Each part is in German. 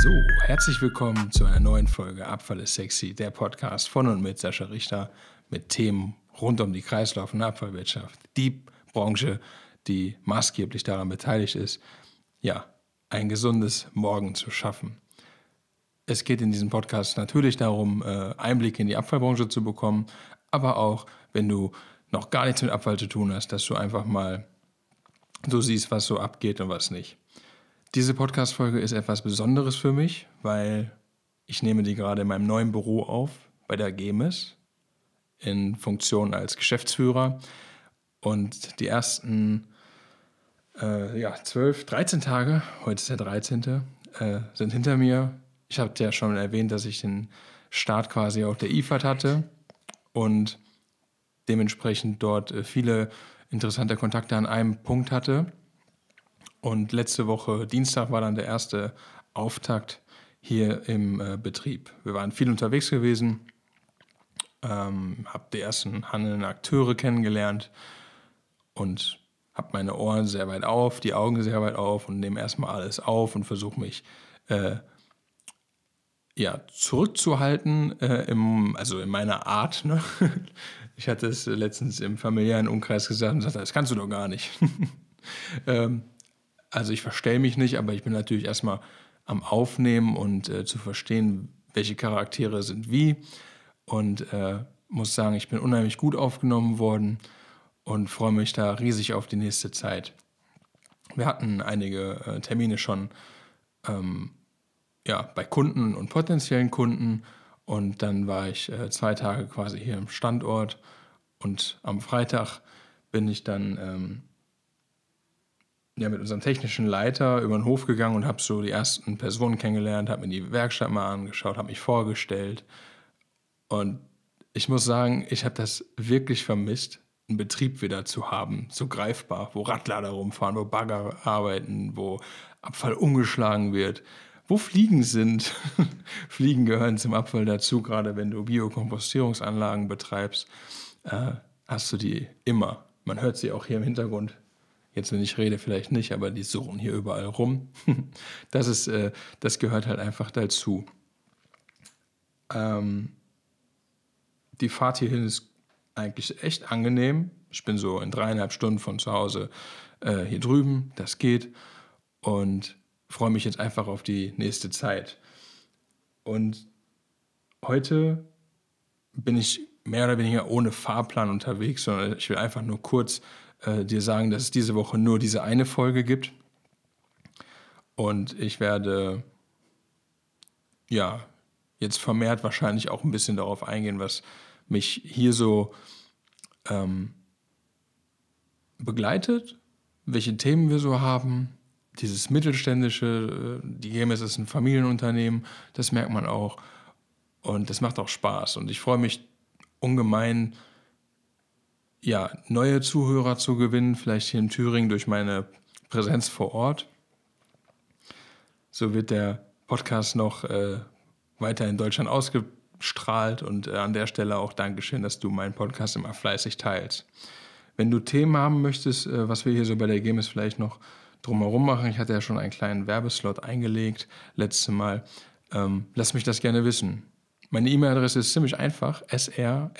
So, herzlich willkommen zu einer neuen Folge Abfall ist sexy, der Podcast von und mit Sascha Richter mit Themen rund um die Kreislauf- und Abfallwirtschaft. Die Branche, die maßgeblich daran beteiligt ist, ja, ein gesundes Morgen zu schaffen. Es geht in diesem Podcast natürlich darum, äh, Einblicke in die Abfallbranche zu bekommen, aber auch, wenn du noch gar nichts mit Abfall zu tun hast, dass du einfach mal so siehst, was so abgeht und was nicht. Diese Podcast-Folge ist etwas Besonderes für mich, weil ich nehme die gerade in meinem neuen Büro auf, bei der GEMES, in Funktion als Geschäftsführer. Und die ersten äh, ja, 12, 13 Tage, heute ist der 13., äh, sind hinter mir. Ich habe ja schon erwähnt, dass ich den Start quasi auf der IFAD hatte und dementsprechend dort äh, viele interessante Kontakte an einem Punkt hatte. Und letzte Woche, Dienstag, war dann der erste Auftakt hier im äh, Betrieb. Wir waren viel unterwegs gewesen, ähm, habe die ersten handelnden Akteure kennengelernt und habe meine Ohren sehr weit auf, die Augen sehr weit auf und nehme erstmal alles auf und versuche mich äh, ja, zurückzuhalten, äh, im, also in meiner Art. Ne? Ich hatte es letztens im familiären Umkreis gesagt und sagte, das kannst du doch gar nicht. ähm, also ich verstelle mich nicht, aber ich bin natürlich erstmal am Aufnehmen und äh, zu verstehen, welche Charaktere sind wie. Und äh, muss sagen, ich bin unheimlich gut aufgenommen worden und freue mich da riesig auf die nächste Zeit. Wir hatten einige äh, Termine schon ähm, ja, bei Kunden und potenziellen Kunden und dann war ich äh, zwei Tage quasi hier im Standort und am Freitag bin ich dann ähm, ja, mit unserem technischen Leiter über den Hof gegangen und habe so die ersten Personen kennengelernt, habe mir die Werkstatt mal angeschaut, habe mich vorgestellt. Und ich muss sagen, ich habe das wirklich vermisst, einen Betrieb wieder zu haben, so greifbar, wo Radlader rumfahren, wo Bagger arbeiten, wo Abfall umgeschlagen wird, wo Fliegen sind. Fliegen gehören zum Abfall dazu, gerade wenn du Biokompostierungsanlagen betreibst, äh, hast du die immer. Man hört sie auch hier im Hintergrund Jetzt, wenn ich rede, vielleicht nicht, aber die suchen hier überall rum. Das, ist, äh, das gehört halt einfach dazu. Ähm, die Fahrt hierhin ist eigentlich echt angenehm. Ich bin so in dreieinhalb Stunden von zu Hause äh, hier drüben. Das geht. Und freue mich jetzt einfach auf die nächste Zeit. Und heute bin ich mehr oder weniger ohne Fahrplan unterwegs, sondern ich will einfach nur kurz äh, dir sagen, dass es diese Woche nur diese eine Folge gibt. Und ich werde ja jetzt vermehrt wahrscheinlich auch ein bisschen darauf eingehen, was mich hier so ähm, begleitet, welche Themen wir so haben. Dieses mittelständische, äh, die GMS ist ein Familienunternehmen, das merkt man auch. Und das macht auch Spaß. Und ich freue mich ungemein, ja, neue Zuhörer zu gewinnen, vielleicht hier in Thüringen durch meine Präsenz vor Ort. So wird der Podcast noch äh, weiter in Deutschland ausgestrahlt und äh, an der Stelle auch Dankeschön, dass du meinen Podcast immer fleißig teilst. Wenn du Themen haben möchtest, äh, was wir hier so bei der GEMES vielleicht noch drumherum machen, ich hatte ja schon einen kleinen Werbeslot eingelegt letztes Mal, ähm, lass mich das gerne wissen. Meine E-Mail-Adresse ist ziemlich einfach, sr.gemes.de.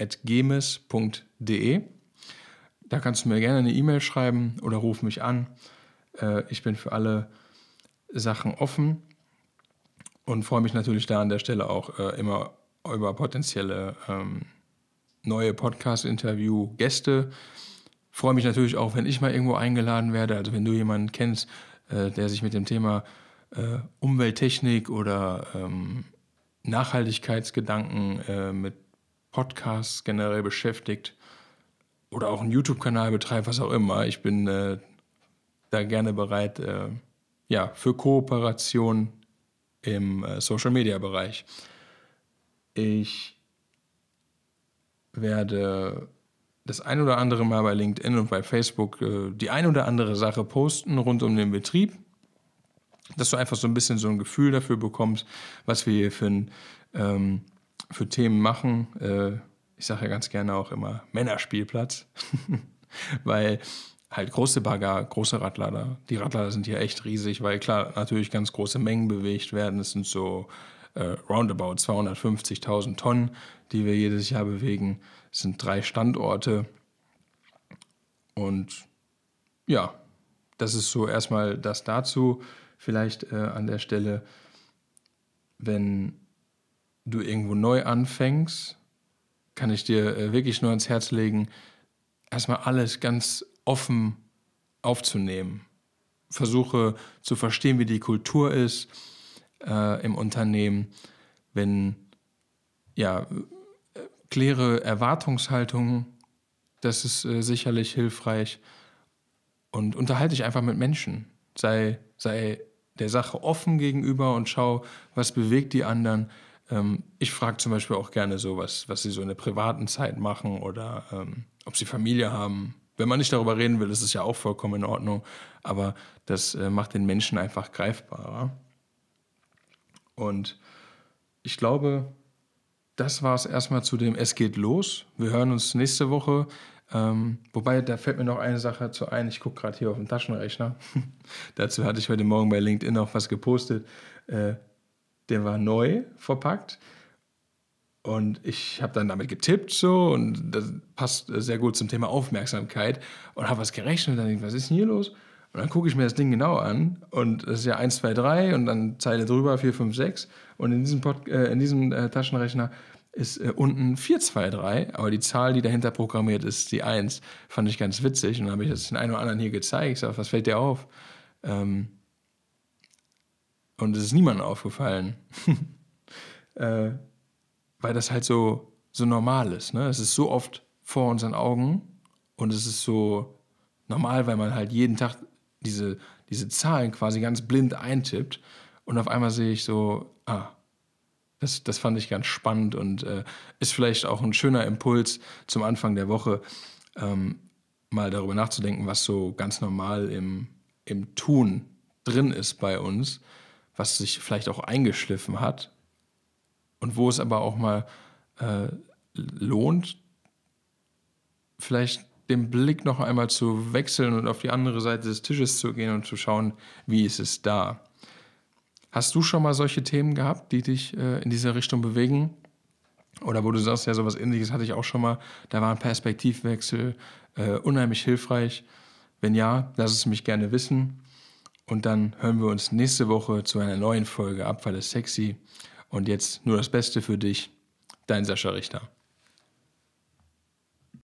Da kannst du mir gerne eine E-Mail schreiben oder ruf mich an. Äh, ich bin für alle Sachen offen und freue mich natürlich da an der Stelle auch äh, immer über potenzielle ähm, neue Podcast-Interview-Gäste. Freue mich natürlich auch, wenn ich mal irgendwo eingeladen werde. Also wenn du jemanden kennst, äh, der sich mit dem Thema Umwelttechnik oder ähm, Nachhaltigkeitsgedanken mit Podcasts generell beschäftigt, oder auch einen YouTube-Kanal betreibe, was auch immer. Ich bin äh, da gerne bereit, äh, ja, für Kooperation im äh, Social-Media-Bereich. Ich werde das ein oder andere Mal bei LinkedIn und bei Facebook äh, die ein oder andere Sache posten rund um den Betrieb, dass du einfach so ein bisschen so ein Gefühl dafür bekommst, was wir hier für, ähm, für Themen machen. Ich sage ja ganz gerne auch immer Männerspielplatz, weil halt große Bagger, große Radlader. Die Radlader sind hier echt riesig, weil klar natürlich ganz große Mengen bewegt werden. Es sind so äh, roundabout 250.000 Tonnen, die wir jedes Jahr bewegen. Es sind drei Standorte. Und ja, das ist so erstmal das dazu. Vielleicht äh, an der Stelle, wenn du irgendwo neu anfängst, kann ich dir äh, wirklich nur ans Herz legen, erstmal alles ganz offen aufzunehmen. Versuche zu verstehen, wie die Kultur ist äh, im Unternehmen. Wenn, ja, kläre Erwartungshaltungen, das ist äh, sicherlich hilfreich. Und unterhalte dich einfach mit Menschen. Sei, sei der Sache offen gegenüber und schau, was bewegt die anderen. Ähm, ich frage zum Beispiel auch gerne so, was, was sie so in der privaten Zeit machen oder ähm, ob sie Familie haben. Wenn man nicht darüber reden will, ist es ja auch vollkommen in Ordnung. Aber das äh, macht den Menschen einfach greifbarer. Und ich glaube, das war es erstmal zu dem Es geht los. Wir hören uns nächste Woche. Ähm, wobei, da fällt mir noch eine Sache zu ein. Ich gucke gerade hier auf dem Taschenrechner. Dazu hatte ich heute Morgen bei LinkedIn auch was gepostet. Äh, der war neu verpackt. Und ich habe dann damit getippt so und das passt sehr gut zum Thema Aufmerksamkeit und habe was gerechnet und dann denke ich, was ist denn hier los? Und dann gucke ich mir das Ding genau an und das ist ja 1, 2, 3 und dann Zeile drüber 4, 5, 6 und in diesem, Pod, äh, in diesem äh, Taschenrechner ist äh, unten 4, 2, 3, aber die Zahl, die dahinter programmiert ist, die 1, fand ich ganz witzig und dann habe ich das den einen oder anderen hier gezeigt. Ich sage, was fällt dir auf? Ähm, und es ist niemandem aufgefallen. äh, weil das halt so, so normal ist. Ne? Es ist so oft vor unseren Augen und es ist so normal, weil man halt jeden Tag diese, diese Zahlen quasi ganz blind eintippt und auf einmal sehe ich so, ah, das, das fand ich ganz spannend und äh, ist vielleicht auch ein schöner Impuls zum Anfang der Woche, ähm, mal darüber nachzudenken, was so ganz normal im, im Tun drin ist bei uns, was sich vielleicht auch eingeschliffen hat und wo es aber auch mal äh, lohnt, vielleicht den Blick noch einmal zu wechseln und auf die andere Seite des Tisches zu gehen und zu schauen, wie ist es da. Hast du schon mal solche Themen gehabt, die dich äh, in diese Richtung bewegen? Oder wo du sagst, ja, sowas ähnliches hatte ich auch schon mal, da war ein Perspektivwechsel äh, unheimlich hilfreich. Wenn ja, lass es mich gerne wissen. Und dann hören wir uns nächste Woche zu einer neuen Folge Abfall ist sexy. Und jetzt nur das Beste für dich, dein Sascha Richter.